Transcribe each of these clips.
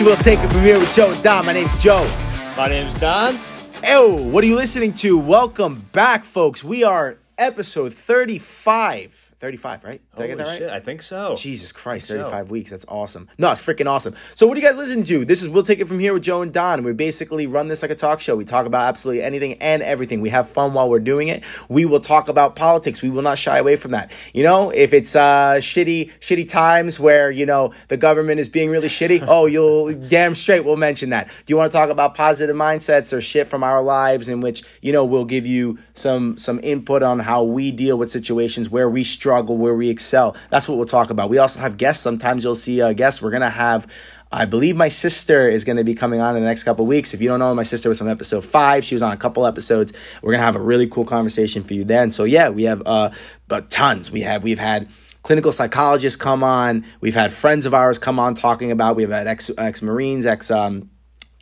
So we'll take it from here with Joe and Don. My name's Joe. My name's Don. Oh, what are you listening to? Welcome back, folks. We are episode 35. 35, right? Did I get that right? shit, I think so. Jesus Christ, think so. 35 weeks. That's awesome. No, it's freaking awesome. So, what are you guys listening to? This is We'll Take It From Here with Joe and Don. We basically run this like a talk show. We talk about absolutely anything and everything. We have fun while we're doing it. We will talk about politics. We will not shy away from that. You know, if it's uh, shitty, shitty times where, you know, the government is being really shitty, oh, you'll damn straight we'll mention that. Do you want to talk about positive mindsets or shit from our lives in which, you know, we'll give you some some input on how we deal with situations where we struggle, where we excel. That's what we'll talk about. We also have guests. Sometimes you'll see uh, guests. We're gonna have. I believe my sister is going to be coming on in the next couple weeks. If you don't know, my sister was on episode five. She was on a couple episodes. We're gonna have a really cool conversation for you then. So yeah, we have uh, but tons. We have we've had clinical psychologists come on. We've had friends of ours come on talking about. We've had ex ex Marines, ex um,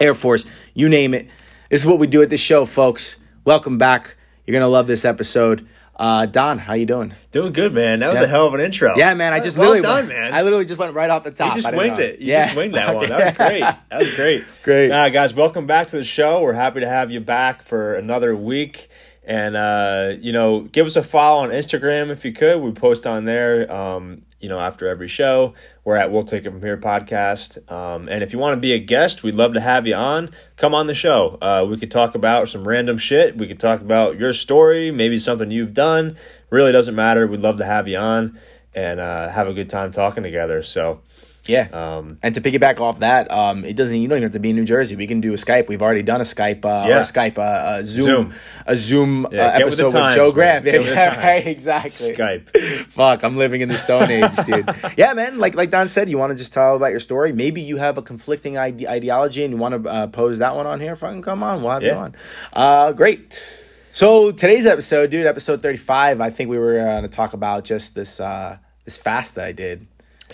Air Force, you name it. This is what we do at this show, folks. Welcome back. You're gonna love this episode. Uh, Don, how you doing? Doing good, man. That was Yeah. a hell of an intro. Yeah, man. I just well literally done, went, man. I literally just went right off the top. you just winged know. it. You just winged that one. That was great. That was great. Great. Uh, guys, welcome back to the show. We're happy to have you back for another week. And, uh, you know, give us a follow on Instagram if you could. We post on there, um, you know, after every show. We're at We'll Take It From Here podcast. Um, and if you want to be a guest, we'd love to have you on. Come on the show. Uh, we could talk about some random shit. We could talk about your story, maybe something you've done. Really doesn't matter. We'd love to have you on and uh, have a good time talking together. So, Yeah. um, and to piggyback off that, um, it doesn't. You don't even have to be in New Jersey. We can do a Skype. We've already done a Skype. Uh, Yeah. a Skype. Uh, uh, Zoom, Zoom. A Zoom uh, Yeah, with the episode with, times, Joe man. Graham. With Yeah, right. Exactly. Skype. Fuck, I'm living in the Stone Age, dude. yeah, man. Like like Don said, you want to just tell about your story. Maybe you have a conflicting ide- ideology and you want to uh, pose that one on here. Fucking come on, we'll have you Yeah. on. Uh, great. So today's episode, dude, episode 35. I think we were going to talk about just this uh, this fast that I did.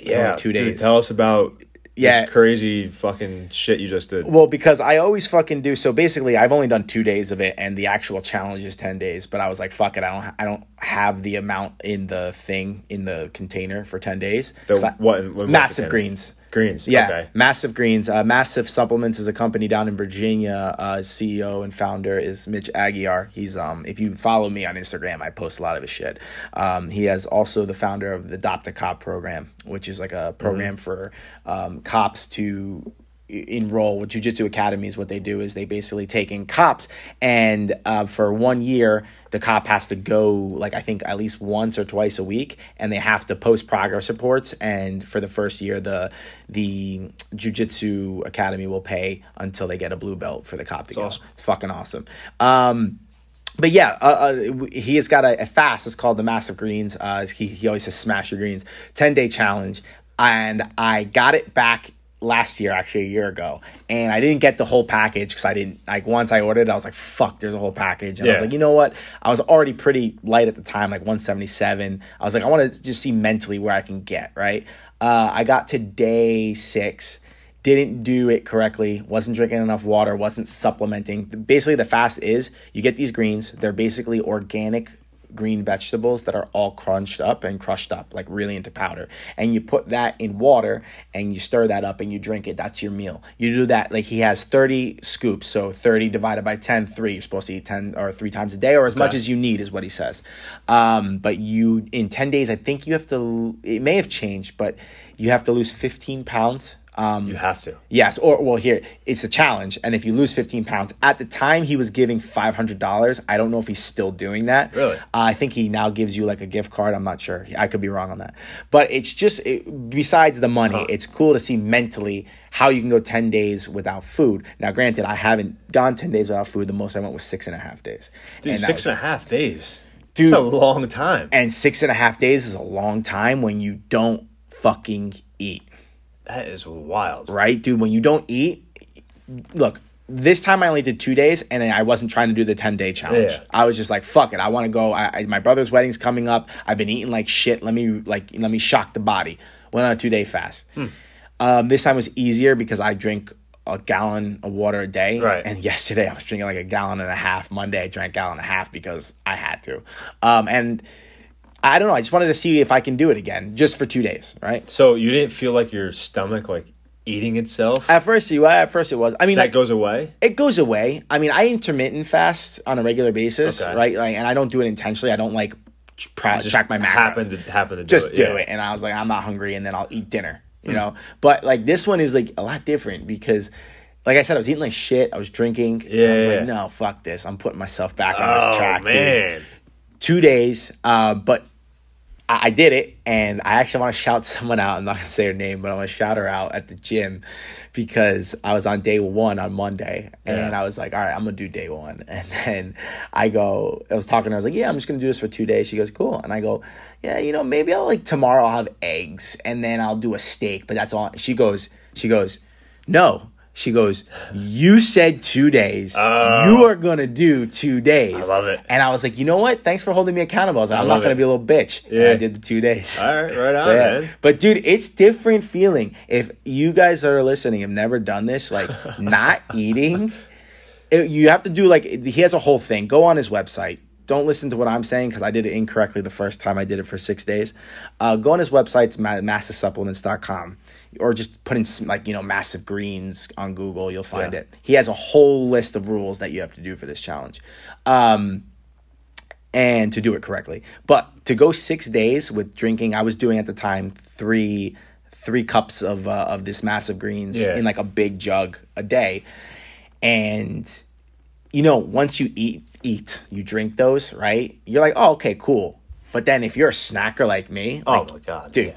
Only two dude, days. tell us about Yeah. this crazy fucking shit you just did. Well, because I always fucking do. So basically, I've only done two days of it, and the actual challenge is ten days. But I was like, fuck it, I don't, I don't have the amount in the thing in the container for ten days. The I- what? massive what- greens. Greens. Yeah, Okay. Massive Greens. Uh, Massive Supplements is a company down in Virginia. Uh, CEO and founder is Mitch Aguiar. He's um, if you follow me on Instagram, I post a lot of his shit. Um, he has also the founder of the Adopt a Cop program, which is like a program for um, cops to enroll with jiu-jitsu academies what they do is they basically take in cops and uh, for one year the cop has to go like i think at least once or twice a week and they have to post progress reports and for the first year the the jiu-jitsu academy will pay until they get a blue belt for the cop to go awesome. it's fucking awesome um but yeah, uh, uh, he has got a, a fast. It's called the Massive Greens. Uh, he he always says smash your greens. Ten day challenge, and I got it back last year, actually a year ago, and I didn't get the whole package because I didn't like once I ordered, it, I was like, fuck, there's a whole package, and I was like, you know what? I was already pretty light at the time, like 177. I was like, I want to just see mentally where I can get right. Uh, I got to day six didn't do it correctly, wasn't drinking enough water, wasn't supplementing. Basically, the fast is you get these greens, they're basically organic green vegetables that are all crunched up and crushed up, like really into powder. And you put that in water and you stir that up and you drink it. That's your meal. You do that, like he has 30 scoops. So 30 divided by 10, three. You're supposed to eat 10 or three times a day or as much as you need, is what he says. Um, but you, in 10 days, I think you have to, it may have changed, but you have to lose 15 pounds. Um, You have to. Yes, or well, here it's a challenge, and if you lose fifteen pounds, at the time he was giving five hundred dollars. I don't know if he's still doing that. Really? Uh, I think he now gives you like a gift card. I'm not sure. I could be wrong on that, but it's just it, besides the money, Huh. it's cool to see mentally how you can go ten days without food. Now, granted, I haven't gone ten days without food. The most I went was six and a half days. Dude, And six was- and a half days. Dude. It's a long time. and six and a half days is a long time when you don't fucking eat. That is wild. right, dude? When you don't eat, look. This time I only did two days, and I wasn't trying to do the ten day challenge. Yeah. I was just like, "Fuck it, I want to go." I, I, my brother's wedding's coming up. I've been eating like shit. Let me like let me shock the body. Went on a two day fast. Hmm. Um, this time was easier because I drink a gallon of water a day. Right. And yesterday I was drinking like a gallon and a half. Monday I drank a gallon and a half because I had to. Um, and I don't know. I just wanted to see if I can do it again, just for two days, right? So you didn't feel like your stomach like eating itself. At first, you at first it was. I mean, that like, goes away. it goes away. I mean, I intermittent fast on a regular basis, Okay. right? Like, and I don't do it intentionally. I don't like Just track my macros. happen to happen to do just it. do yeah. Hmm. it. And I was like, I'm not hungry, and then I'll eat dinner. You know, but like this one is like a lot different because, like I said, I was eating like shit. I was drinking. and I was Yeah. like, no, fuck this. I'm putting myself back on Oh this track. dude. man. Two days, uh, but I, I did it, and I actually want to shout someone out. I'm not gonna say her name, but I want to shout her out at the gym because I was on day one on Monday, and Yeah. I was like, all right, I'm gonna do day one, and then I go, I was talking to her, I was like, yeah, I'm just gonna do this for two days. She goes, cool, and I go, yeah, you know, maybe I'll like tomorrow I'll have eggs, and then I'll do a steak, but that's all. She goes, she goes, no. She goes, You said two days. Oh. you are going to do two days. I love it. And I was like, You know what? Thanks for holding me accountable. I was like, I'm not going to be a little bitch. And Yeah. I did the two days. All right, right on, So, yeah. man. But dude, it's different feeling. If you guys that are listening have never done this, like not eating, it- you have to do like he has a whole thing. Go on his website. Don't listen to what I'm saying because I did it incorrectly the first time I did it for six days. Uh, go on his website, it's ma- massivesupplements.com, or just put in s- like, you know, massive greens on Google. You'll find Yeah. it. He has a whole list of rules that you have to do for this challenge. Um, and to do it correctly. But to go six days with drinking, I was doing at the time three three cups of uh, of this massive greens Yeah. in like a big jug a day, and you know once you eat eat you drink those right, you're like oh okay cool. But then if you're a snacker like me, Oh like, my god, dude, yeah.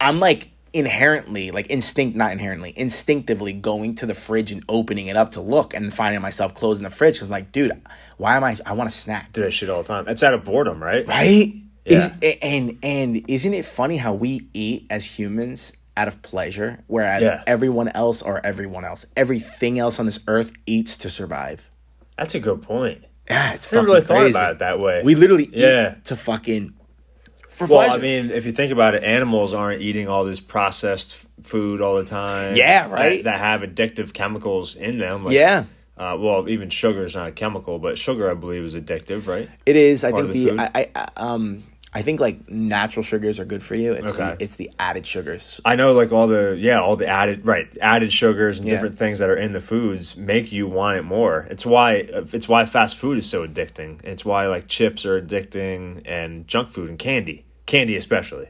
I'm like inherently, like instinct, not inherently, instinctively going to the fridge and opening it up to look and finding myself closing the fridge because I'm like, dude, why am I? I want a snack, do that shit all the time. It's out of boredom, right? right? Yeah. Is, and and isn't it funny how we eat as humans out of pleasure, whereas Yeah. everyone else or everyone else, everything else on this earth eats to survive. That's a good point. Yeah, it's I never fucking really thought about it that way. We literally Yeah. eat to fucking for well, pleasure. I mean, if you think about it, animals aren't eating all this processed food all the time. Yeah, right. That, that have addictive chemicals in them. Like, yeah. Uh, well, even sugar is not a chemical, but sugar, I believe, is addictive, right? It is. I think the the. I, I um I think like natural sugars are good for you. It's Okay. the it's the added sugars. I know, like all the yeah, all the added right added sugars and Yeah. different things that are in the foods make you want it more. It's why it's why fast food is so addicting. It's why like chips are addicting and junk food and candy, candy especially.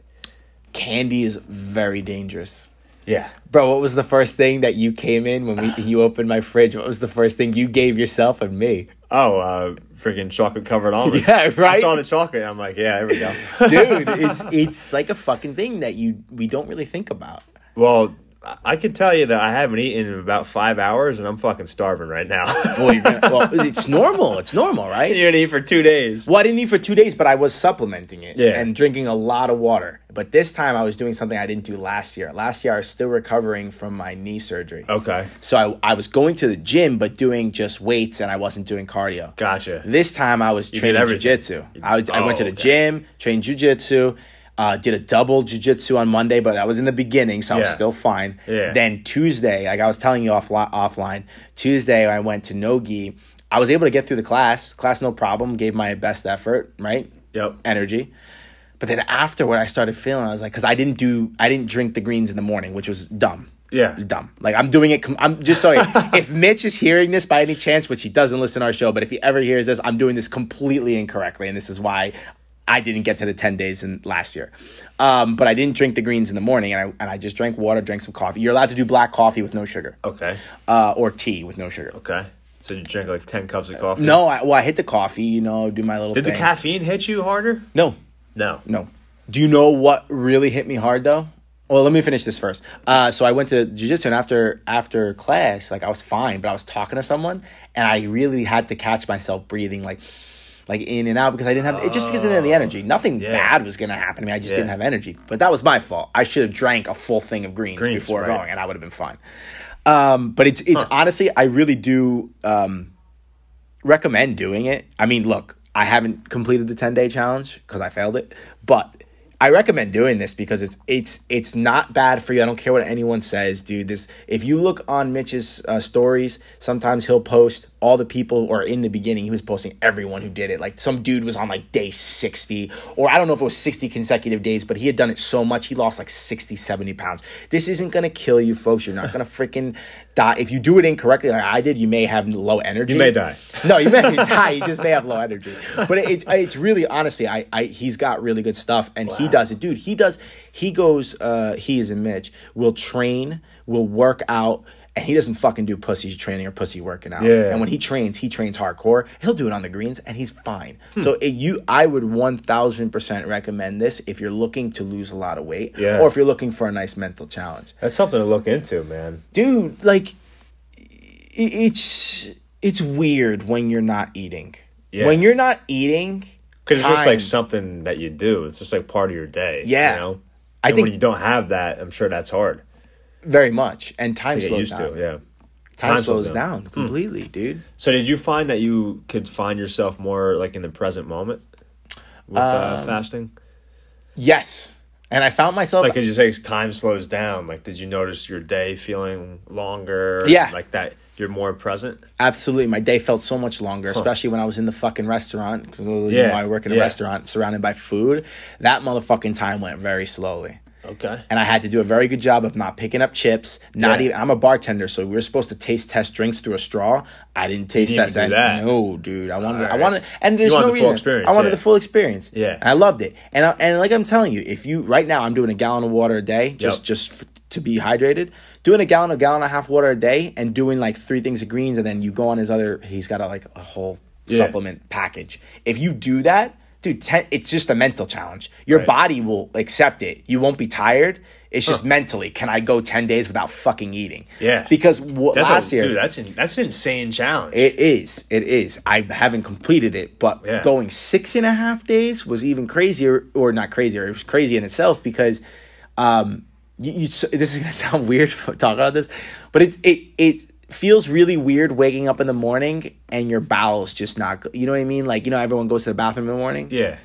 Candy is very dangerous. Yeah, Bro, what was the first thing that you came in when we you opened my fridge? What was the first thing you gave yourself and me? Oh, uh, freaking chocolate covered almond. Yeah, right? I saw the chocolate. I'm like, yeah, here we go. Dude, it's it's like a fucking thing that you we don't really think about. well, I- can tell you that I haven't eaten in about five hours, and I'm fucking starving right now. Well, well, it's normal. It's normal, right? you didn't eat for two days. Well, I didn't eat for two days, but I was supplementing it Yeah. and drinking a lot of water. But this time I was doing something I didn't do last year. Last year I was still recovering from my knee surgery. Okay, So I, I was going to the gym, but doing just weights and I wasn't doing cardio. gotcha. This time I was training jujitsu. I, I went to Oh, the okay. gym, trained jujitsu, uh, did a double jujitsu on Monday, but I was in the beginning, so I was Yeah. still fine. Yeah. Then Tuesday, like I was telling you offli- offline, Tuesday I went to No-Gi. I was able to get through the class, class no problem, gave my best effort, right? Yep. Energy. But then afterward, I started feeling, I was like, because I didn't do, I didn't drink the greens in the morning, which was dumb. Yeah. It's dumb. Like I'm doing it. Com- I'm just sorry. if Mitch is hearing this by any chance, which he doesn't listen to our show, but if he ever hears this, I'm doing this completely incorrectly, and this is why I didn't get to the ten days in last year. Um, but I didn't drink the greens in the morning, and I and I just drank water, drank some coffee. You're allowed to do black coffee with no sugar, Okay. uh, or tea with no sugar. Okay. So you drank like ten cups of coffee. No, I, well, I hit the coffee. You know, do my little. Did the caffeine hit you harder? No, No. No. Do you know what really hit me hard though? Well, let me finish this first. Uh, so I went to jujitsu, and after after class, like I was fine, but I was talking to someone, and I really had to catch myself breathing, like like in and out, because I didn't have it just because I didn't have the energy. Nothing Yeah. bad was gonna happen to me. I just Yeah. didn't have energy. But that was my fault. I should have drank a full thing of greens, Greens, before right. going, and I would have been fine. Um, but it's it's honestly, I really do. Um, recommend doing it. I mean, look, I haven't completed the 10 day challenge because I failed it, but I recommend doing this because it's it's it's not bad for you. I don't care what anyone says, dude. This if you look on Mitch's uh, stories, sometimes he'll post all the people, or in the beginning, he was posting everyone who did it. Like some dude was on like day 60, or I don't know if it was 60 consecutive days, but he had done it so much, he lost like 60, 70 pounds. This isn't gonna kill you, folks. You're not gonna freaking die. If you do it incorrectly, like I did, you may have low energy. You may die. No, you may die. You just may have low energy. But it, it, it's really, honestly, I, I, he's got really good stuff, and he does it, dude. He does. He goes. uh He is a Mitch. Will train. Will work out. And he doesn't fucking do pussy training or pussy working out. Yeah. And when he trains, he trains hardcore. He'll do it on the greens, and he's fine. Hmm. So it, you, I would one thousand percent recommend this if you're looking to lose a lot of weight, Yeah. or if you're looking for a nice mental challenge That's something to look into, man. dude like it's it's weird when you're not eating Yeah. when you're not eating Because it's just like something that you do. It's just like part of your day. Yeah. You know? I And think- when you don't have that, I'm sure that's hard very much and time to slows down to. Yeah. time, Time slows slows Hmm. down, completely dude So did you find that you could find yourself more like in the present moment with uh, Um, fasting? yes and i found myself Like, as you say, time slows down. Like, did you notice your day feeling longer? Yeah. Like that, you're more present. absolutely my day felt so much longer especially when i was in the fucking restaurant Yeah, know i work in a yeah. restaurant surrounded by food that motherfucking time went very slowly Okay. and I had to do a very good job of not picking up chips. Not Yeah. even. I'm a bartender, so we were supposed to taste test drinks through a straw. I didn't taste didn't do that. No, dude. I wanted. I wanted. And there's no the full reason. experience, I wanted yeah. the full experience. Yeah. And I loved it. And I, and like I'm telling you, if you right now I'm doing a gallon of water a day, just Yep. just f- to be hydrated. Doing a gallon, a gallon and a half water a day, and doing like three things of greens, and then you go on his other. He's got a like a whole Yeah. supplement package. If you do that. Dude, ten, it's just a mental challenge. Your Right. body will accept it. You won't be tired. It's just mentally. Can I go ten days without fucking eating? Yeah. Because That's last a, year dude. That's an, that's an insane challenge. it is. It is. I haven't completed it, but Yeah. going six and a half days was even crazier, or not crazier. It was crazy in itself because, um, you, you this is gonna sound weird to talk about this, but it it it feels really weird waking up in the morning and your bowels just not. You know what I mean? Like you know, everyone goes to the bathroom in the morning. yeah.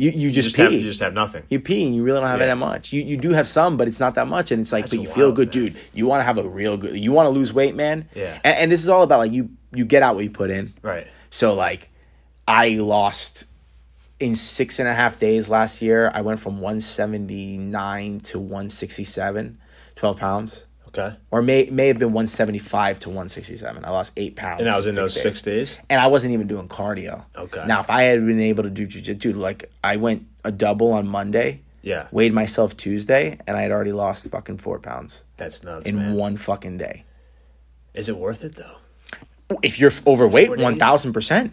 You you You just, just pee. have you just have nothing. you pee and you really don't have Yeah. that much. You you do have some, but it's not that much, and it's like, That's but you feel good, man. dude. You want to have a real good. You want to lose weight, man. Yeah. And, and this is all about like you you get out what you put in. Right. So like, I lost in six and a half days last year. I went from one seventy nine to 167, 12 pounds, Okay. or may may have been one seventy five to one sixty seven. I lost eight pounds. And I was in those days six days. and I wasn't even doing cardio. Okay. Now, if I had been able to do jujitsu, like I went a double on Monday, Yeah. weighed myself Tuesday, and I had already lost fucking four pounds That's nuts, in man. one fucking day. Is it worth it though? If you're overweight, one thousand percent.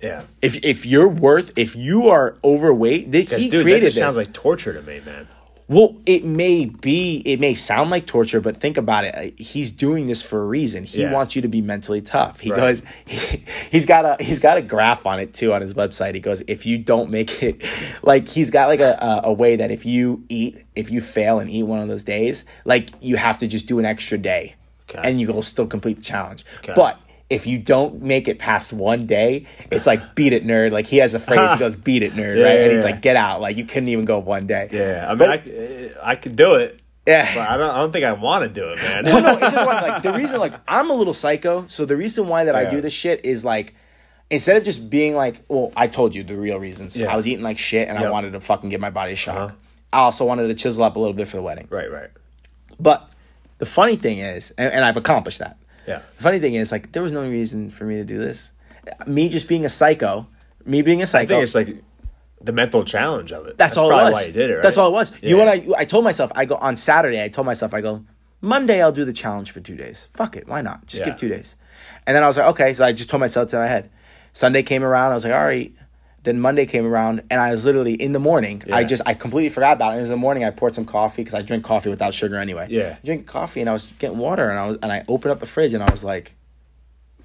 Yeah. If if you're worth, if you are overweight, they, he dude, that created just this. sounds like torture to me, man. Well, it may be, it may sound like torture, but think about it. Uh, He's doing this for a reason. He Yeah. wants you to be mentally tough. He Right. goes, he's got a he's got a graph on it too on his website. He goes, if you don't make it, like he's got like a a, a way that if you eat, if you fail and eat one of those days, like you have to just do an extra day, Okay. and you will still complete the challenge. Okay. But if you don't make it past one day, it's like beat it, nerd. Like he has a phrase. he goes, "Beat it, nerd," Yeah, right? And he's yeah. like, "Get out!" Like you couldn't even go one day. Yeah. I mean, But- I, I could do it, Yeah. but I don't. I don't think I want to do it, man. well, no, it's just one, like the reason like I'm a little psycho. So the reason why that I do this shit is like instead of just being like, well, I told you the real reasons. Yeah. I was eating like shit and I wanted to fucking get my body a shock. Uh-huh. I also wanted to chisel up a little bit for the wedding. right. Right. But the funny thing is, and, and I've accomplished that. Yeah. The funny thing is, like, there was no reason for me to do this. Me just being a psycho, me being a psycho. I think it's like the mental challenge of it. That's, all it was. why you did it, right? That's all it was. You Yeah. know what I, I told myself? I go on Saturday. I told myself I go Monday. I'll do the challenge for two days. Fuck it. Why not? Just Yeah. give two days. And then I was like, okay. So I just told myself to my head. Sunday came around. I was like, all right. Then Monday came around, and I was literally in the morning. I just I completely forgot about it. It was in the morning. I poured some coffee because I drink coffee without sugar anyway. Yeah. drink coffee, and I was getting water, and I was and I opened up the fridge, and I was like.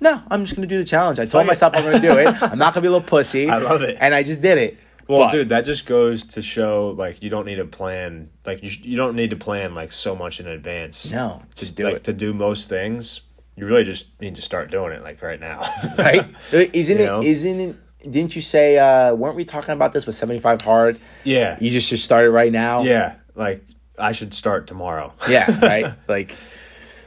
No, I'm just gonna do the challenge. I told myself I'm gonna do it. I'm not gonna be a little pussy. I love it. and I just did it. Well, But- dude, that just goes to show like you don't need to plan. Like you, sh- you don't need to plan like so much in advance. No, just do like it. to do most things. You really just need to start doing it like right now. right? Isn't You it? Isn't it? Didn't you say? uh Weren't we talking about this with seventy five hard? yeah. You just just started right now. Yeah. Like I should start tomorrow. yeah, right. Like,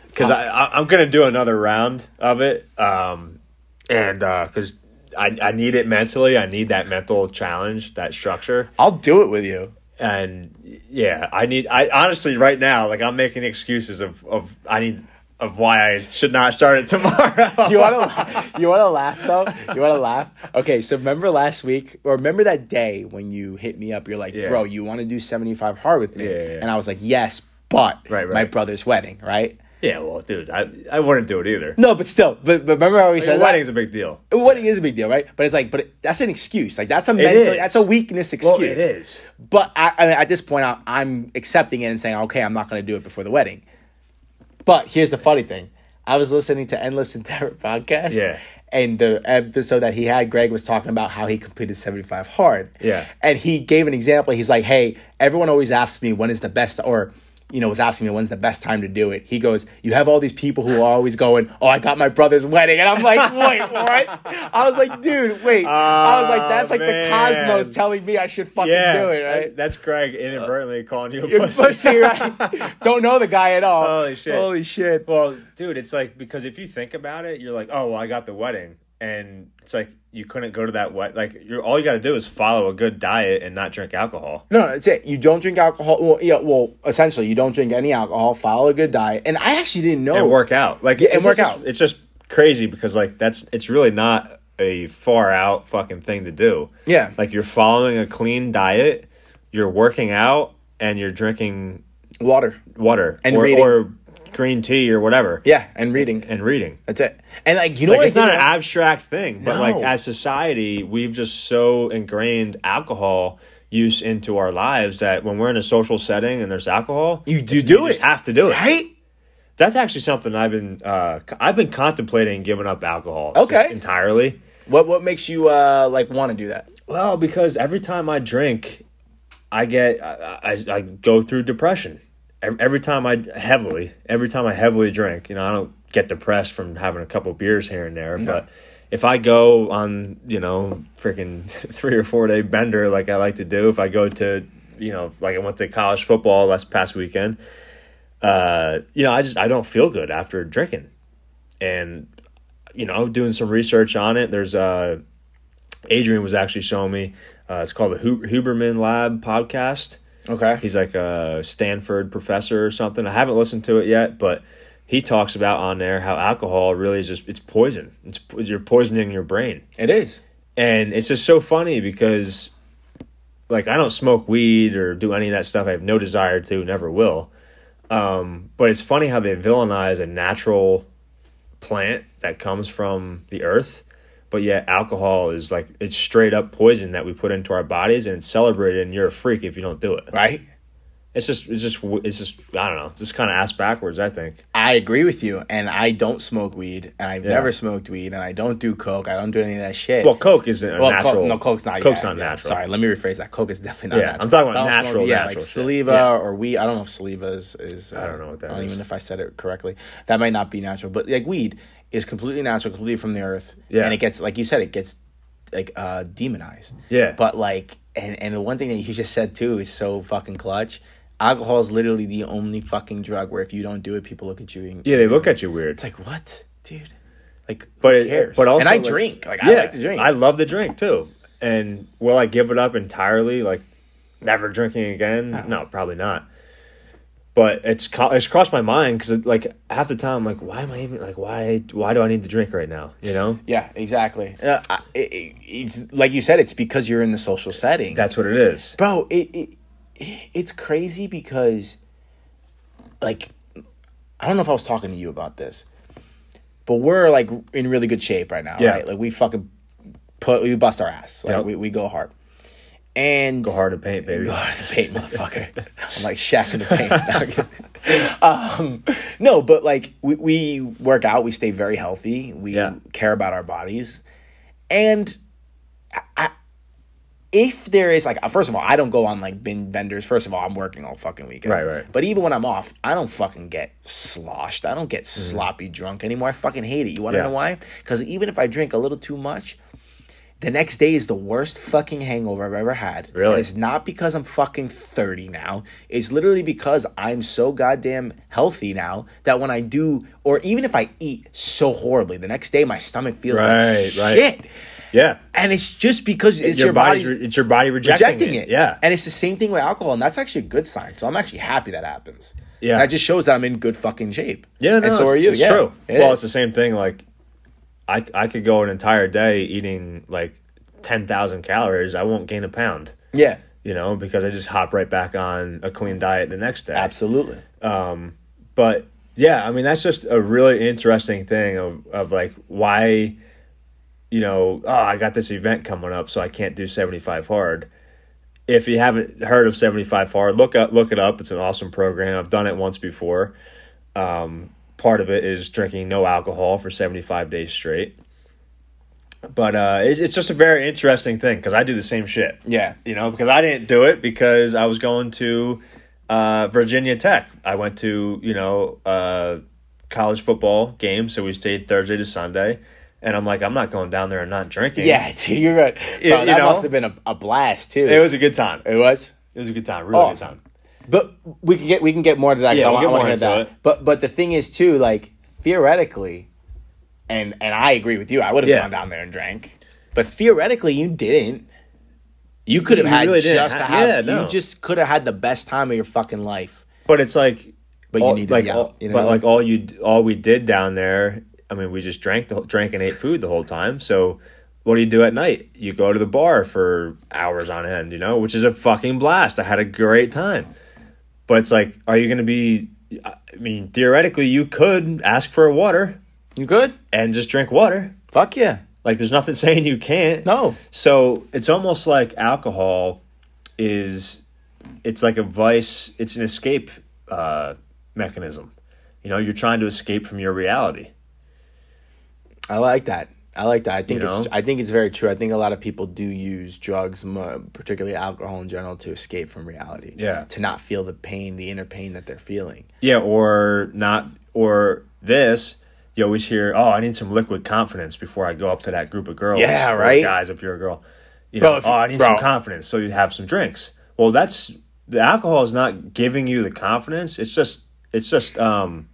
because I, I I'm gonna do another round of it. Um, and uh because I I need it mentally, I need that mental challenge, that structure. I'll do it with you. and yeah, I need. I honestly, right now, like I'm making excuses of of I need of why I should not start it tomorrow. you want to you want to laugh though? You want to laugh? Okay, so remember last week or remember that day when you hit me up? You're like, Yeah. "Bro, you want to do 75 hard with me?" Yeah, yeah. And I was like, "Yes, but Right, right. my brother's wedding, right?" yeah, well, dude, I I wouldn't do it either. No, but still, but, but remember how we Like, said a that? a big deal. A wedding is a big deal, right? But it's like, but it, that's an excuse. Like that's a mental, that's a weakness excuse. Well, it is. But I, I mean, at this point, I, I'm accepting it and saying, okay, I'm not going to do it before the wedding. But here's the funny thing: I was listening to Endless Endeavor podcast. Yeah. And the episode that he had, Greg was talking about how he completed 75 hard. Yeah. And he gave an example. He's like, hey, everyone always asks me when is the best, or, you know, was asking me when's the best time to do it. He goes, you have all these people who are always going, oh, I got my brother's wedding. And I'm like, wait, what? I was like, dude, wait. I was like, that's like the oh, cosmos telling me I should fucking Yeah, do it, right? That's Greg inadvertently uh, calling you a pussy. pussy, right? Don't know the guy at all. Holy shit. Holy shit. Well, dude, it's like because if you think about it, you're like, oh, well, I got the wedding, and it's like you couldn't go to that wed. Like, you're all you got to do is follow a good diet and not drink alcohol. No, that's it. You don't drink alcohol. Well, yeah, well, essentially, you don't drink any alcohol. Follow a good diet. And I actually didn't know. and work out. Like, Yeah, and work out. It's just crazy because like that's it's really not a far out fucking thing to do. Yeah. Like you're following a clean diet, you're working out, and you're drinking Water. water And or, or green tea or whatever. Yeah, and reading. And reading. That's it. And like, you know like it's not an know? abstract thing, but like as society, we've just so ingrained alcohol use into our lives that when we're in a social setting and there's alcohol, You do do just it. have to do it. right? That's actually something I've been uh, I've been contemplating giving up alcohol Okay. entirely. What What makes you uh like want to do that? Well, because every time I drink, I get I, I, I go through depression. Every, time I heavily, every time I heavily drink, you know, I don't get depressed from having a couple beers here and there, but if I go on, you know, freaking three or four day bender like I like to do, if I go to, you know, like I went to college football last past weekend, uh, you know, I just I don't feel good after drinking, and you know, doing some research on it. There's uh Adrian was actually showing me. Uh, it's called the Huberman Lab podcast. Okay. He's like a Stanford professor or something. I haven't listened to it yet, but he talks about on there how alcohol really is just it's poison. It's you're poisoning your brain, It is. and it's just so funny because, like, I don't smoke weed or do any of that stuff. I have no desire to, never will. Um, but it's funny how they villainize a natural plant that comes from the earth, but yet alcohol is like it's straight up poison that we put into our bodies, and it's celebrated. And you're a freak if you don't do it. Right. It's just, it's just, it's just, I don't know, just kind of ass backwards. I think. I agree with you, and I don't smoke weed, and I've Yeah. never smoked weed, and I don't do coke. I don't do any of that shit. Well, Coke isn't Well, natural. Coke, no, Coke's not. Coke's yeah, not yeah, natural. Sorry, let me rephrase that. Coke is definitely not Yeah, natural. I'm talking about natural, yeah, natural like shit. saliva Yeah. or weed. I don't know if saliva is. is uh, I don't know what that I don't is. even if I said it correctly. That might not be natural, but like weed is completely natural, completely from the earth. Yeah. and it gets like you said, it gets like uh demonized. Yeah. but like, and and the one thing that you just said too is so fucking clutch. Alcohol is literally the only fucking drug where if you don't do it, people look at you. And, Yeah, they look at you weird. It's like what, dude? Like, but who it, cares? but also and I like- drink. Like yeah, I like to drink. I love to drink too. And will I give it up entirely? Like never drinking again? No, probably not. But it's it's crossed my mind because like half the time I'm like, why am I even like why why do I need to drink right now? You know, Yeah, exactly. Uh, I- it, it, it's like you said. It's because you're in the social setting, that's what it is. bro. It, it it's crazy because, like, I don't know if I was talking to you about this, but we're like in really good shape right now, Yeah. right? Like we fucking put we bust our ass, like Yep. we, we go hard, and Go hard to paint, baby. Go hard to paint, motherfucker. I'm like Shaq in the paint. um, no, but like we, we work out, we stay very healthy, we Yeah. care about our bodies, and I, if there is like, first of all, I don't go on like bin benders. First of all, I'm working all fucking weekend. Right, right. But even when I'm off, I don't fucking get sloshed. I don't get Mm-hmm. sloppy drunk anymore. I fucking hate it. You want to Yeah. know why? Because even if I drink a little too much, The next day is the worst fucking hangover I've ever had. Really? And it's not because I'm fucking 30 now. It's literally because I'm so goddamn healthy now that when I do, or even if I eat so horribly, the next day my stomach feels Right, like right. shit. Yeah. And it's just because it's your, your, body's body re- it's your body rejecting, rejecting it. it. Yeah. And it's the same thing with alcohol, and that's actually a good sign. So I'm actually happy that happens. Yeah. That just shows that I'm in good fucking shape. Yeah, no, and so are you. It's yeah, true. it well, is. it's the same thing. Like, I I could go an entire day eating like ten thousand calories. I won't gain a pound. yeah, You know, because I just hop right back on a clean diet the next day. absolutely. But yeah, I mean that's just a really interesting thing of of like why, you know, oh I got this event coming up, so I can't do seventy five hard. If you haven't heard of seventy five hard, look up look it up. It's an awesome program. I've done it once before. Um, part of it is drinking no alcohol for seventy five days straight. But uh, it's, it's just a very interesting thing because I do the same shit Yeah, you know, because I didn't do it because I was going to uh, Virginia Tech. I went to, you know, uh, college football game, so we stayed Thursday to Sunday. And I'm like, I'm not going down there and not drinking. yeah, dude, you're right. Bro, you that know? must have been a, a blast too. It was a good time. It was. It was a good time. Really good time. But we can get we can get more to that. Yeah, I we'll get I want more to hear into that. it. But but the thing is too, like theoretically, and and I agree with you. I would have Yeah. gone down there and drank, but theoretically, you didn't. You could have had really just ha- to have. yeah, no. You just could have had the best time of your fucking life. But it's like, But you need to like, be all, you know? but like all you all we did down there. I mean, we just drank the drank and ate food the whole time. So, what do you do at night? You go to the bar for hours on end. You know, which is a fucking blast. I had a great time. But it's like, are you going to be? I mean, theoretically, you could ask for a water You could and just drink water. Fuck yeah. Like, there's nothing saying you can't. No. So it's almost like alcohol is it's like a vice, it's an escape uh, mechanism. You know, you're trying to escape from your reality. I like that. I like that. I think You it's. I think it's very true. I think a lot of people do use drugs, particularly alcohol in general, to escape from reality. Yeah. To not feel the pain, the inner pain that they're feeling. Yeah, or not, or this. You always hear, "Oh, I need some liquid confidence before I go up to that group of girls." Yeah, or right? Guys, if you're a girl, you Bro, know, oh, I need bro. some confidence, so you have some drinks. Well, that's the alcohol is not giving you the confidence. It's just, it's just um,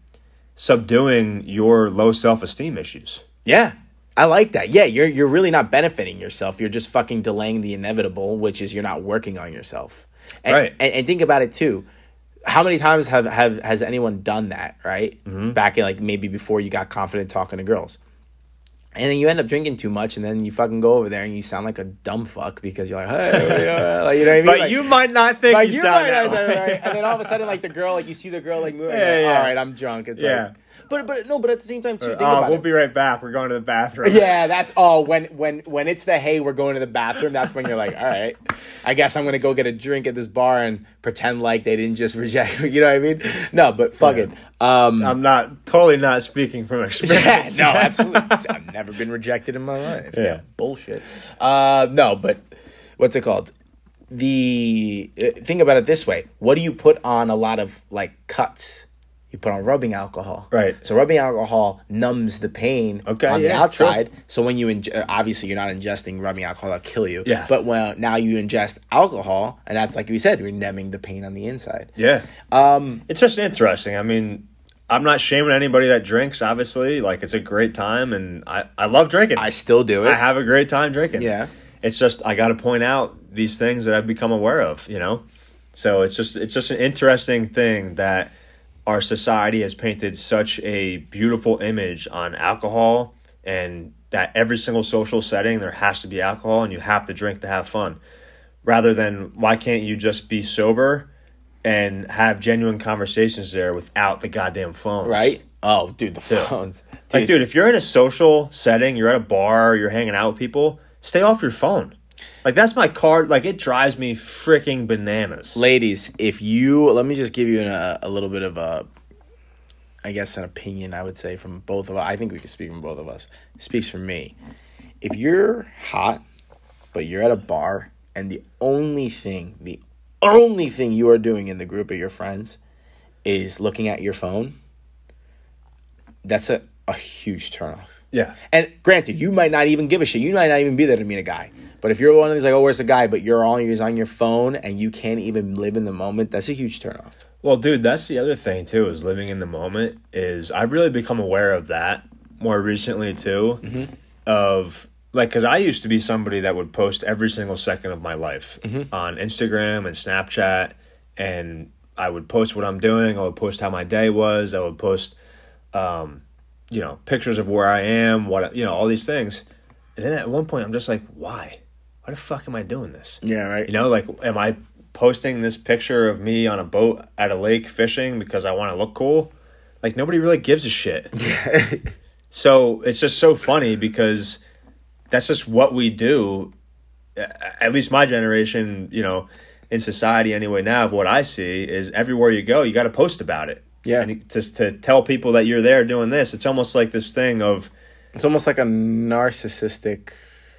subduing your low self esteem issues. Yeah. I like that. Yeah, you're you're really not benefiting yourself. You're just fucking delaying the inevitable, which is you're not working on yourself. And, Right. And, and think about it too. How many times have, have has anyone done that, right? Mm-hmm. Back in like maybe before you got confident talking to girls. And then you end up drinking too much, and then you fucking go over there and you sound like a dumb fuck because you're like, hey, yeah," like, you know what I mean? But Like- you might not think you, you sound might that way. right. And then all of a sudden, like the girl, like you see the girl like moving. Yeah, like, yeah. All right, I'm drunk. It's Yeah. like, but but no, but at the same time, too, think Oh, about we'll it. be right back. We're going to the bathroom. Yeah, that's oh when when when it's the hey we're going to the bathroom. That's when you're like, all right, I guess I'm gonna go get a drink at this bar and pretend like they didn't just reject me. You know what I mean? No, but fuck it. Um, I'm not totally not speaking from yeah, experience. no, absolutely. I've never been rejected in my life. Yeah. bullshit. Uh, no, but what's it called? The uh, think about it this way: What do you put on a lot of like cuts? You put on rubbing alcohol, Right. So rubbing alcohol numbs the pain Okay, on the yeah, true. outside. So when you uh, obviously you're not ingesting rubbing alcohol that'll kill you. Yeah. But when now you ingest alcohol, and that's like we said, you're numbing the pain on the inside. Yeah. Um, It's just interesting. I mean, I'm not shaming anybody that drinks, obviously. Like, it's a great time, and I, I love drinking. I still do it. I have a great time drinking. Yeah. It's just, I got to point out these things that I've become aware of, you know? So it's just, it's just an interesting thing that our society has painted such a beautiful image on alcohol and that every single social setting there has to be alcohol and you have to drink to have fun rather than why can't you just be sober and have genuine conversations there without the goddamn phones right? Oh, dude, the Dude. phones. like dude if you're in a social setting you're at a bar you're hanging out with people stay off your phone like that's my card like it drives me freaking bananas ladies, if you let me just give you a, uh, a little bit of a, I guess an opinion. I would say from both of us. I think we can speak from both of us. It speaks for me. If you're hot, but you're at a bar, and the only thing, the only thing you are doing in the group of your friends, is looking at your phone. That's a a huge turnoff. Yeah. And granted, you might not even give a shit. You might not even be there to meet a guy. But if you're one of these like, oh, where's the guy? But you're always on your phone and you can't even live in the moment. That's a huge turnoff. Well, dude, that's the other thing too. Is living in the moment. Is I've really become aware of that more recently too. Mm-hmm. Of like, because I used to be somebody that would post every single second of my life Mm-hmm. on Instagram and Snapchat, and I would post what I'm doing. I would post how my day was. I would post, um, you know, pictures of where I am. What you know, all these things. And then at one point, I'm just like, why? Why the fuck am I doing this? Yeah, right. You know, like, am I posting this picture of me on a boat at a lake fishing because I want to look cool? Like, nobody really gives a shit. so it's just so funny because that's just what we do. At least my generation, you know, in society anyway, now, of what I see is everywhere you go, you got to post about it. Yeah. And to, to tell people that you're there doing this, it's almost like this thing of, It's almost like a narcissistic.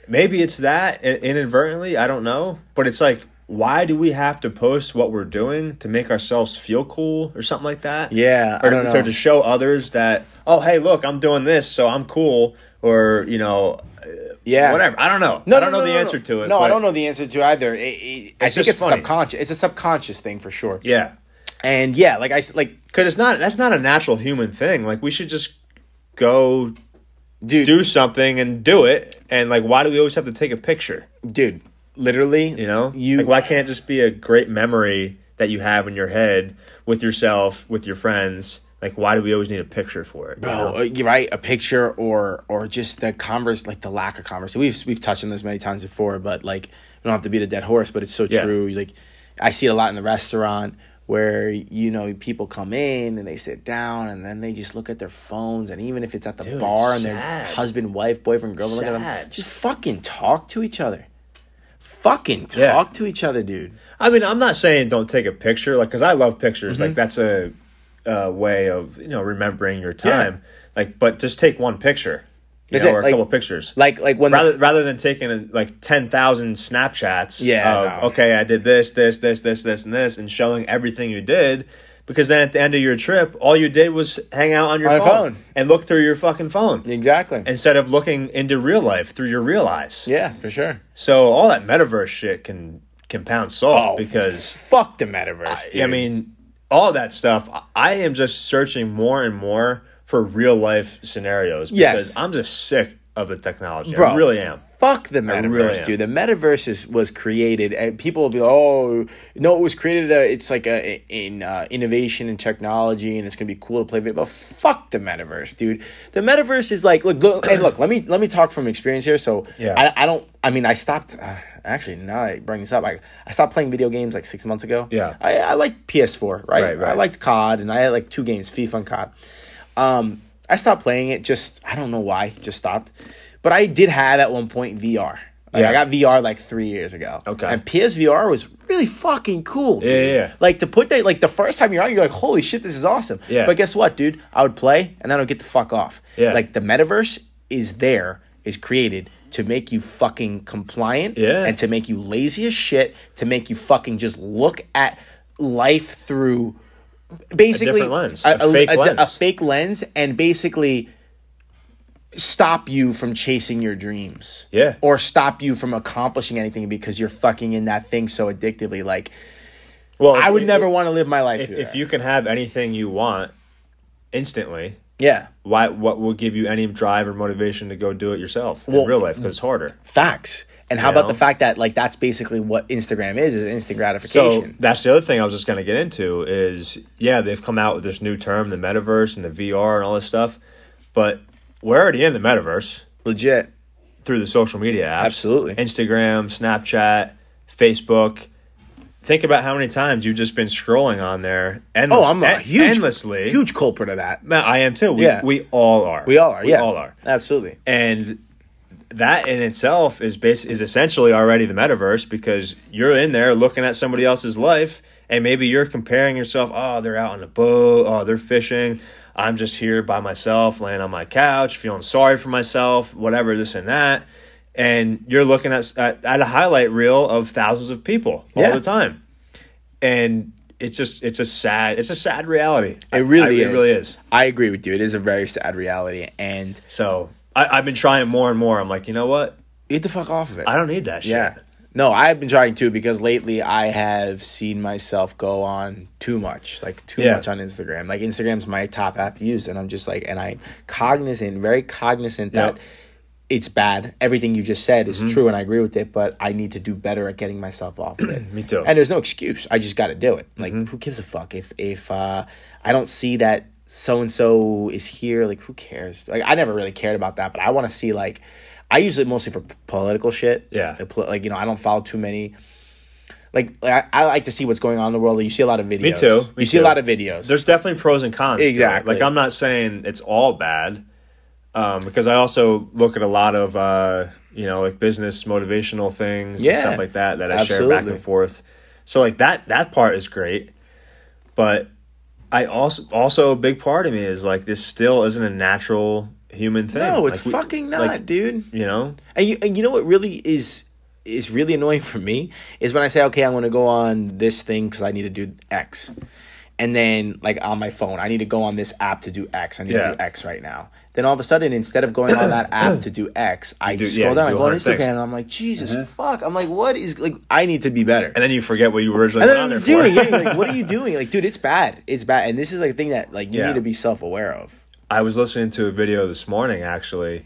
Maybe it's that inadvertently i don't know but it's like why do we have to post what we're doing to make ourselves feel cool or something like that Yeah, or to, or to show others that oh hey look i'm doing this so i'm cool or you know uh, Yeah. whatever i don't know No, i don't no, know no, the answer to it No, I don't know the answer to either. It, it, I think just it's funny. subconscious. It's a subconscious thing for sure. yeah And yeah, like I like, because it's not that's not a natural human thing like we should just go dude, do something and do it and like why do we always have to take a picture dude, literally, You know, you like why can't it just be a great memory that you have in your head with yourself, with your friends? Like, why do we always need a picture for it? Bro, uh, you're right. A picture or or just the converse, like the lack of conversation. We've we've touched on this many times before, but like we don't have to beat a dead horse. But it's so Yeah. true. Like I see it a lot in the restaurant where you know people come in and they sit down and then they just look at their phones and even if it's at the Dude, bar and their husband, wife, boyfriend, girlfriend, look at them, just fucking talk to each other. Fucking talk Yeah. to each other, dude. I mean, I'm not saying don't take a picture, like, because I love pictures. Mm-hmm. Like, that's a, a way of you know remembering your time. Like, but just take one picture, you That's know, it, or a like- couple pictures. Like like when the rather rather than taking like ten thousand Snapchats. Yeah, Of no. okay, I did this, this, this, this, this, and this, and showing everything you did. Because then at the end of your trip, all you did was hang out on your On phone, phone. and look through your fucking phone exactly. instead of looking into real life through your real eyes. yeah, for sure. So all that metaverse shit can can pound salt oh, because fuck the metaverse. Dude. I mean, all that stuff. I- I am just searching more and more for real life scenarios because Yes. I'm just sick of the technology. Bro. I really am. Fuck the metaverse, really dude. The metaverse is, was created, and people will be like, "Oh, no, it was created. Uh, it's like a in uh, innovation and technology, and it's gonna be cool to play video." But fuck the metaverse, dude. The metaverse is like, look, look and look. Let me let me talk from experience here. So, Yeah. I, I don't. I mean, I stopped. Uh, actually, now I bring this up. I I stopped playing video games like six months ago. Yeah. I I like PS4, right? Right, right. I liked COD, and I had like two games, FIFA and COD. Um, I stopped playing it. Just I don't know why. Just stopped. But I did have at one point VR. Like, Yeah. I got VR like three years ago. Okay. And PSVR was really fucking cool. Dude. Yeah, yeah, yeah. Like to put that, like the first time you're on, you're like, holy shit, this is awesome. Yeah. But guess what, dude? I would play and then I would get the fuck off. Yeah. Like the metaverse is there, is created to make you fucking compliant. Yeah. And to make you lazy as shit, to make you fucking just look at life through basically different lens, a fake a, lens. fake lens, and basically stop you from chasing your dreams. Yeah. Or stop you from accomplishing anything because you're fucking in that thing so addictively. Like Well, I would never want to live my life. If, if you can have anything you want instantly, yeah, why? What will give you any drive or motivation to go do it yourself Well, in real life? Because it's harder. facts. And how You about know? the fact that like that's basically what Instagram is is instant gratification. So that's the other thing I was just going to get into is yeah they've come out with this new term the metaverse and the VR and all this stuff, but we're already in the metaverse Legit. through the social media apps, Absolutely. Instagram, Snapchat, Facebook. Think about how many times you've just been scrolling on there endless, Oh, I'm a en- huge endlessly. huge culprit of that. Man, I am too. We, Yeah. we all are. We all are. We yeah, all are. Absolutely. and that in itself is bas- is essentially already the metaverse because you're in there looking at somebody else's life and maybe you're comparing yourself oh they're out on a boat. Oh they're fishing. I'm just here by myself laying on my couch feeling sorry for myself whatever this and that. And you're looking at at, at a highlight reel of thousands of people all Yeah. the time. And it's just it's a sad it's a sad reality. It really I- is. it really is. I agree with you. It is a very sad reality, and so I, I've been trying more and more. I'm like, you know what? Get the fuck off of it. I don't need that shit. Yeah. No, I've been trying to because lately I have seen myself go on too much, like too Yeah. much on Instagram. Like Instagram's my top app used, and I'm just like, and I'm cognizant, very cognizant Yeah. that it's bad. Everything you just said Mm-hmm. is true, and I agree with it. But I need to do better at getting myself off of it. Me too. And there's no excuse. I just got to do it. Like, Mm-hmm. who gives a fuck if if uh, I don't see that so and so is here? Like, who cares? Like, I never really cared about that, but I want to see like. I use it mostly for political shit. Yeah. Like, Like you know, I don't follow too many. Like, like I, I like to see what's going on in the world. You see a lot of videos. Me too. Me you see a lot of videos. There's definitely pros and cons. Exactly. Like I'm not saying it's all bad, um, because I also look at a lot of uh, you know like business motivational things Yeah. and stuff like that that I share back and forth. So like that that part is great, but I also also a big part of me is like this still isn't a natural human thing. no, it's Like, we- fucking not, like, dude. You know, And you and you know what really is is really annoying for me is when I say, okay, I'm going to go on this thing because I need to do X, and then like on my phone, I need to go on this app to do X. I need Yeah. to do X right now. Then all of a sudden, instead of going on that app to do X, I do- scroll yeah, down, I do go on 100 Instagram, things. and I'm like, Jesus fuck! I'm like, what is like? I need to be better. and then you forget what you originally went on there doing for. it. Like, what are you doing? Like, dude, it's bad. It's bad. And this is like a thing that like you Yeah. need to be self aware of. I was listening to a video this morning actually,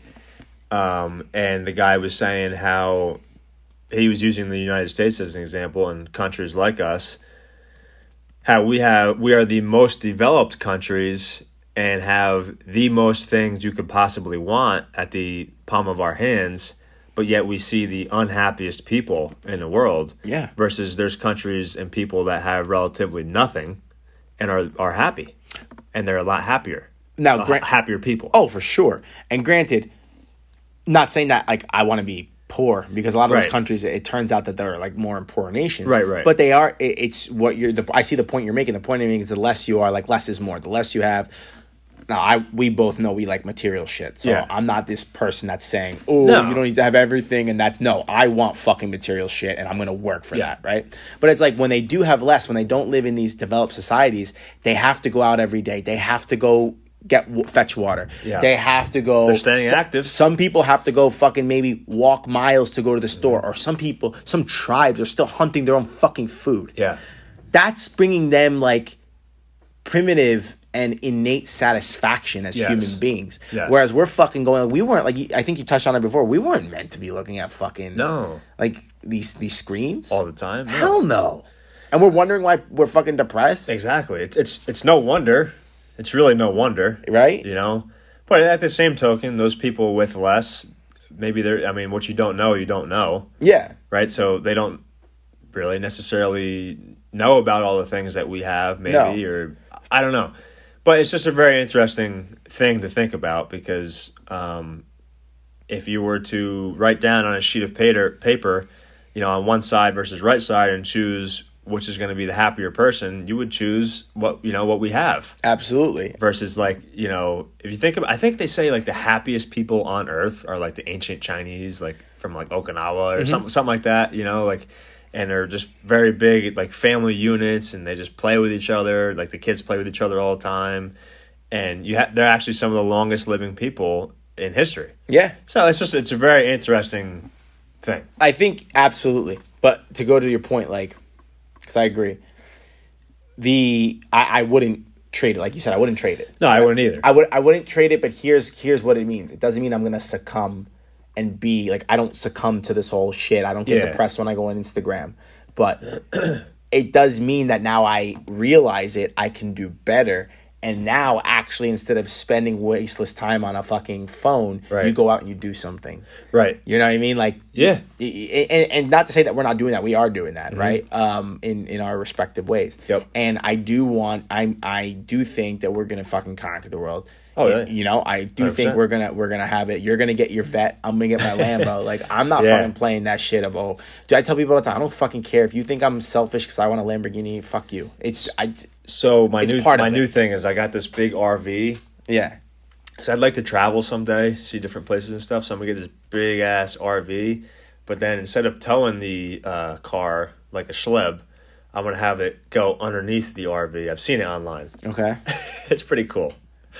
um, and the guy was saying how he was using the United States as an example and countries like us, how we have we are the most developed countries and have the most things you could possibly want at the palm of our hands, but yet we see the unhappiest people in the world. Yeah. Versus there's countries and people that have relatively nothing and are are happy. And they're a lot happier Now, gra- happier people. Oh, for sure. And granted, not saying that like I want to be poor because a lot of Right. those countries, it, turns out that they're like more poor nations. Right, right. But they are. It, it's what you're. The, I see the point you're making. The point I'm making is the less you are, like less is more. The less you have. Now, I we both know we like material shit. So Yeah. I'm not this person that's saying, "Oh, No. you don't need to have everything," and that's no. I want fucking material shit, and I'm gonna work for Yeah. that, right? But it's like when they do have less, when they don't live in these developed societies, they have to go out every day. They have to go get w- fetch water. Yeah. They have to go. They're staying so- active. Some people have to go fucking maybe walk miles to go to the store, or some people, some tribes are still hunting their own fucking food. Yeah. That's bringing them like primitive and innate satisfaction as Yes. human beings. Yes. Whereas we're fucking going. We weren't like I think you touched on it before. We weren't meant to be looking at fucking No. like these these screens All the time. No. Hell no. And we're wondering why we're fucking depressed, Exactly. It's it's it's no wonder. It's really no wonder. right? You know? But at the same token, those people with less, maybe they're I mean, what you don't know, you don't know. Yeah. Right? So they don't really necessarily know about all the things that we have, maybe, No. or I don't know. But it's just a very interesting thing to think about because um, if you were to write down on a sheet of paper, paper, you know, on one side versus right side, and choose which is going to be the happier person, you would choose what you know what we have Absolutely. versus like you know if you think about, I think they say like the happiest people on earth are like the ancient Chinese, like from like Okinawa or mm-hmm. something something like that, you know, like. And they're just very big, like family units, and they just play with each other. Like the kids play with each other all the time, and you have they're actually some of the longest living people in history. Yeah. So it's just it's a very interesting thing. I think absolutely. But to go to your point, like, because I agree, the I, I wouldn't trade it. Like you said, I wouldn't trade it. No, I wouldn't either. I would I wouldn't trade it. But here's here's what it means. It doesn't mean I'm gonna succumb and be like I don't succumb to this whole shit. I don't get Yeah. depressed when I go on Instagram. But it does mean that now I realize it. I can do better. And now, actually, instead of spending wasteless time on a fucking phone, Right. you go out and you do something. right. You know what I mean? Like, Yeah. and, and not to say that we're not doing that we are doing that right um in in our respective ways Mm-hmm. Yep. and i do want i i do think that we're gonna fucking conquer the world Oh, yeah. you know i do think 100%. we're gonna we're gonna have it you're gonna get your vette i'm gonna get my lambo like i'm not Yeah. fucking playing that shit of oh do i tell people all the time i don't fucking care if you think i'm selfish because i want a lamborghini fuck you it's i So my It's new my new thing is I got this big RV yeah because I'd like to travel someday, see different places and stuff. So I'm gonna get this big ass RV, but then instead of towing the uh, car like a schleb, I'm gonna have it go underneath the RV. I've seen it online. okay it's pretty cool.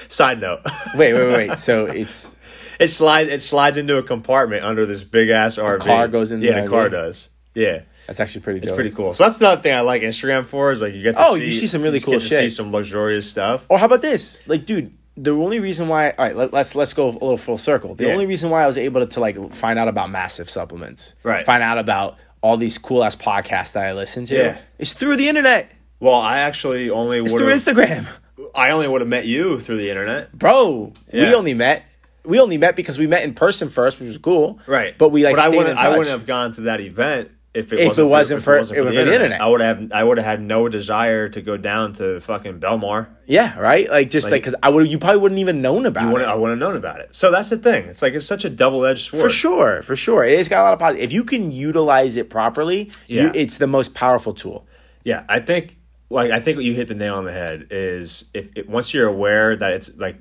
Side note, wait wait wait, wait. so it's it slides it slides into a compartment under this big ass RV. The car goes in Yeah, the the car does. Yeah. That's actually pretty. It's dope. pretty cool. So that's another thing I like Instagram for is like you get to Oh, see, you see some really cool get to see shit. some luxurious stuff. Or how about this? Like, dude, the only reason why. All right, let, let's let's go a little full circle. The Yeah. only reason why I was able to, to like find out about massive supplements, Right. Find out about all these cool ass podcasts that I listen to, Yeah. it's through the internet. Well, I actually only It's through Instagram, I only would have met you through the internet. bro. We only met. We only met because we met in person first, which was cool, Right. But we like But I wouldn't in I wouldn't have gone to that event if it If wasn't it wasn't for- if it was for the internet. I would have I would have had no desire to go down to fucking Belmar. Yeah, right. Like just like Like- because I would, you probably wouldn't even known about it. I wouldn't have known about it. So that's the thing. It's like it's such a double edged sword. For sure, for sure. It's got a lot of positive. If you can utilize it properly, Yeah. you, it's the most powerful tool. Yeah, I think like I think what you hit the nail on the head is if it, once you're aware that it's like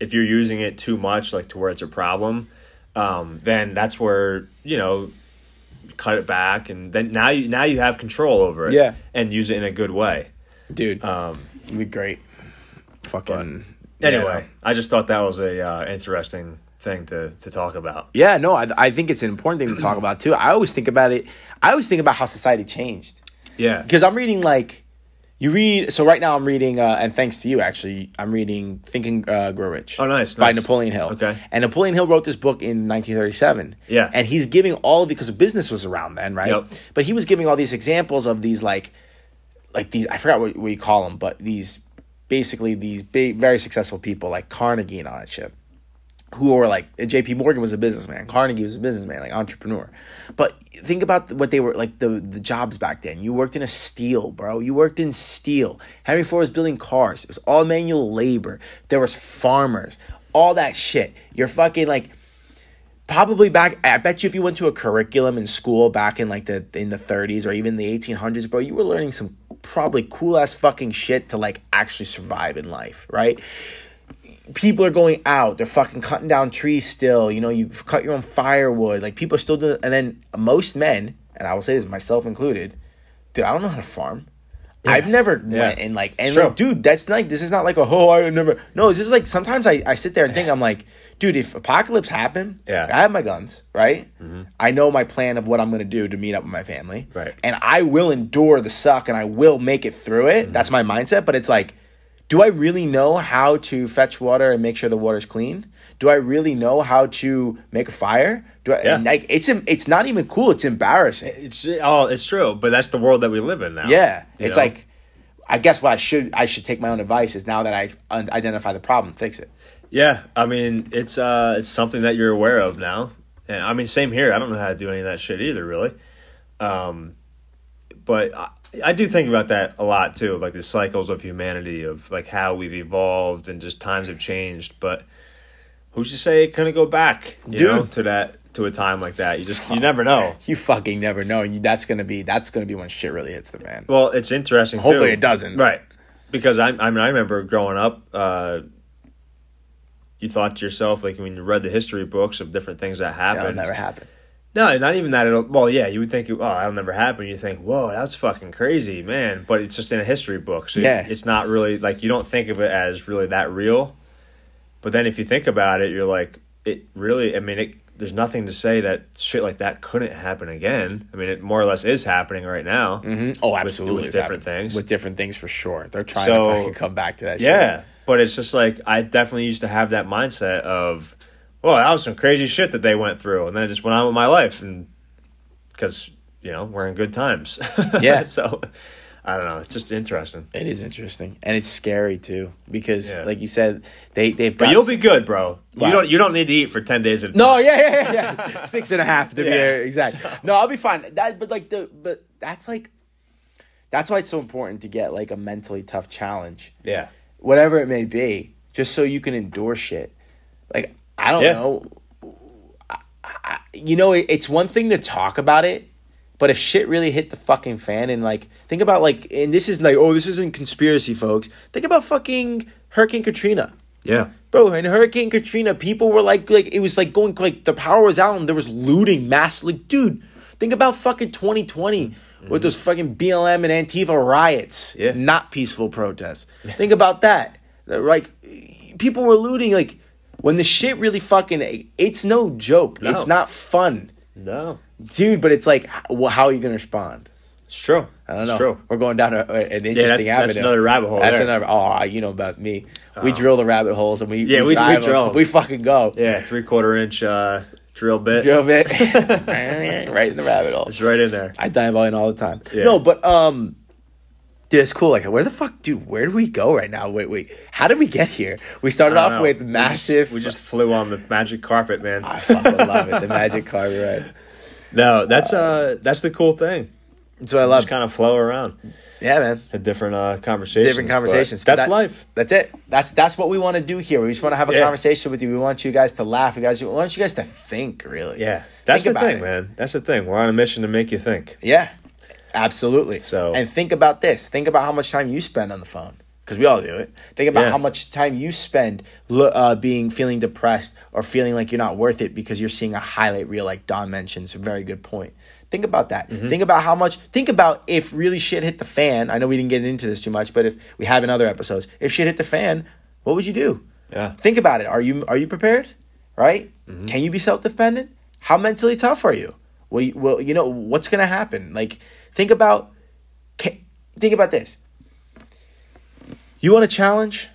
if you're using it too much, like to where it's a problem, um, then that's where you know cut it back, and then now you now you have control over it, Yeah. and use it in a good way. Dude, Um, it'd be great. Fucking. anyway, I just thought that was a uh, interesting thing to to talk about. Yeah, no, I, I think it's an important thing to talk about too. I always think about it. I always think about how society changed Yeah, because I'm reading like you read. So right now I'm reading, uh, and thanks to you actually, I'm reading Thinking uh, Grow Rich. Oh, nice, by nice. Napoleon Hill. Okay. and Napoleon Hill wrote this book in 1937. Yeah. and he's giving all of because business was around then, right? Yep. But he was giving all these examples of these like, like these. I forgot what, what you call them, but these basically these big, very successful people like Carnegie and all that shit who were like J.P. Morgan was a businessman, Carnegie was a businessman, like entrepreneur. But think about what they were like the the jobs back then. You worked in a steel, bro. You worked in steel. Henry Ford was building cars. It was all manual labor. There was farmers, all that shit. You're fucking like probably back I bet you if you went to a curriculum in school back in like the in the 30s or even the 1800s, bro, you were learning some probably cool ass fucking shit to like actually survive in life, right? People are going out. They're fucking cutting down trees still. You know you cut your own firewood. Like people are still doing and then most men and i will say this myself included dude i don't know how to farm. I've never went and like and like, dude that's like this is not like a oh i never no it's just like sometimes i, I sit there and think i'm like dude if apocalypse happened Yeah. i have my guns right? Mm-hmm. I know my plan of what i'm gonna do to meet up with my family. Right. and i will endure the suck and i will make it through it. Mm-hmm. That's my mindset but it's like do I really know how to fetch water and make sure the water's clean? Do I really know how to make a fire? Do I? Yeah. like it's it's not even cool. It's embarrassing. it's oh, it's true, but that's the world that we live in now. Yeah, it's know? like I guess what I should I should take my own advice is now that I've identified the problem, fix it. Yeah, I mean it's uh it's something that you're aware of now, and I mean same here. I don't know how to do any of that shit either, really. Um, but I, I do think about that a lot too, like the cycles of humanity, of like how we've evolved and just times have changed. But who's to say it couldn't go back, you Dude. know, to that to a time like that? You just you never know. You fucking never know. You, that's gonna be that's gonna be when shit really hits the fan. Well, it's interesting. Hopefully too. it doesn't. Right. Because I, I mean, I remember growing up, uh, you thought to yourself, like when you read the history books of different things that happened. That'll happened. never happen. No, not even that. It'll, well, yeah, you would think, oh, that'll never happen. You think, whoa, that's fucking crazy, man. But it's just in a history book, so Yeah. it's not really like you don't think of it as really that real. But then if you think about it, you're like, it really. I mean, it, there's nothing to say that shit like that couldn't happen again. I mean, it more or less is happening right now. hmm Oh, absolutely. with it's different happening. things. With different things for sure. They're trying So- to fucking come back to that. Yeah, but it's just like I definitely used to have that mindset of, well, that was some crazy shit that they went through, and then I just went on with my life, and because you know we're in good times. Yeah. so I don't know. It's just interesting. It is interesting, and it's scary too because, Yeah. like you said, they they've. But got you'll be good, bro. Wow. You don't. You don't need to eat for ten days. A No, yeah, yeah, yeah. Six and a half to be Yeah. there, exact. No, I'll be fine. That, but like the, but that's like, that's why it's so important to get like a mentally tough challenge, Yeah. whatever it may be, just so you can endure shit. Like I don't Yeah. know, I, I, you know, it, it's one thing to talk about it, but if shit really hit the fucking fan and like think about like, and this is like, oh, this isn't conspiracy, folks. Think about fucking Hurricane Katrina. Yeah. Bro, in Hurricane Katrina, people were like, like it was like going like the power was out and there was looting, mass like, dude. Think about fucking 2020 with mm-hmm. those fucking BLM and Antifa riots, Yeah. not peaceful protests. Think about that. Like people were looting. Like when the shit really fucking it's no joke. No. It's not fun, No, dude. But it's like, well, how are you gonna respond? it's true. I don't It's know. true. We're going down a, an interesting Yeah, that's, avenue. that's another rabbit hole. That's there. another. Oh, you know about me. We drill the rabbit holes and we Yeah, we- we 'em. drill 'em. We fucking go. Yeah, three quarter inch uh, drill bit. Drill bit right in the rabbit hole. It's right in there. I dive in all the time. Yeah. No, but um, dude, it's cool. Like, where the fuck, dude? Where do we go right now? Wait, wait. How did we get here? We started off know. with We just- massive. We just, flew on the magic carpet, man. I fucking love it. The magic carpet ride. No, that's uh, that's the cool thing. That's what I love. Just kind of flow around yeah, man. to different uh, conversations. Different conversations. But That's that- life. That's it. That's that's what we want to do here. We just want to have a Yeah. conversation with you. We want you guys to laugh. We guys we want you guys to think. Really. Yeah, that's Think the thing, it. man. That's the thing. We're on a mission to make you think. Yeah, absolutely. So- and think about this. Think about how much time you spend on the phone because we all do it. Think about Yeah. how much time you spend uh, being feeling depressed or feeling like you're not worth it because you're seeing a highlight reel, like Don mentions. A very good point. Think about that. Mm-hmm. Think about how much. Think about if really shit hit the fan. I know we didn't get into this too much, but if we have in other episodes, if shit hit the fan, what would you do? Yeah. Think about it. Are you are you prepared? Right? Mm-hmm. Can you be self dependent? How mentally tough are you? Well, you, well, you know what's gonna happen. Like, think about, think about this. You want a challenge?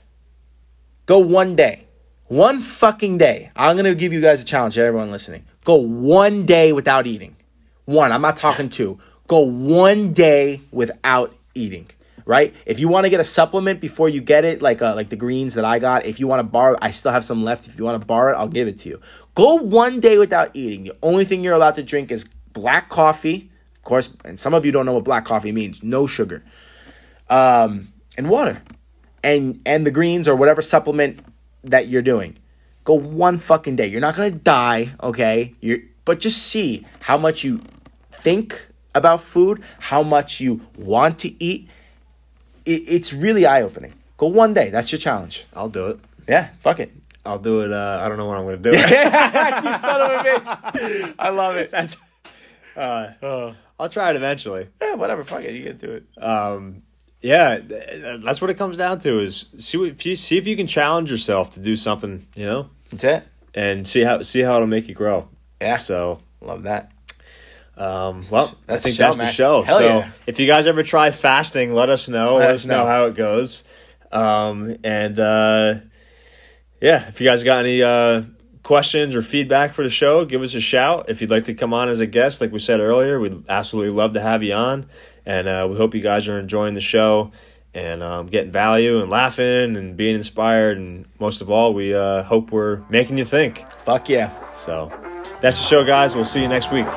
Go one day, one fucking day. I'm gonna give you guys a challenge. Everyone listening, go one day without eating. One. I'm not talking two. Go one day without eating. Right? If you want to get a supplement before you get it, like uh, like the greens that I got, if you want to borrow, I still have some left. If you want to borrow it, I'll give it to you. Go one day without eating. The only thing you're allowed to drink is black coffee, of course. And some of you don't know what black coffee means. No sugar, um, and water, and and the greens or whatever supplement that you're doing. Go one fucking day. You're not gonna die, okay? You're but just see how much you think about food, how much you want to eat. It, it's really eye opening. Go one day. That's your challenge. I'll do it. Yeah, fuck it. I'll do it. Uh, I don't know what I'm to do you son of a bitch. I love it. That's. Uh, I'll try it eventually. Yeah, whatever. Fuck it. You get to it. Um, yeah, that's what it comes down to. Is see what, if you see if you can challenge yourself to do something, you know, That's it. and see how see how it'll make you grow. Yeah. So Love that. Um, well, That's I the show, that's the man. show. Hell so yeah. if you guys ever try fasting, let us know. Let Let, us us know. know. how it goes. Um, and uh, yeah, if you guys got any uh, questions or feedback for the show, give us a shout. If you'd like to come on as a guest, like we said earlier, we'd absolutely love to have you on. And uh, we hope you guys are enjoying the show and um, getting value and laughing and being inspired. And most of all, we uh, hope we're making you think. Fuck yeah. So that's the show, guys. We'll see you next week.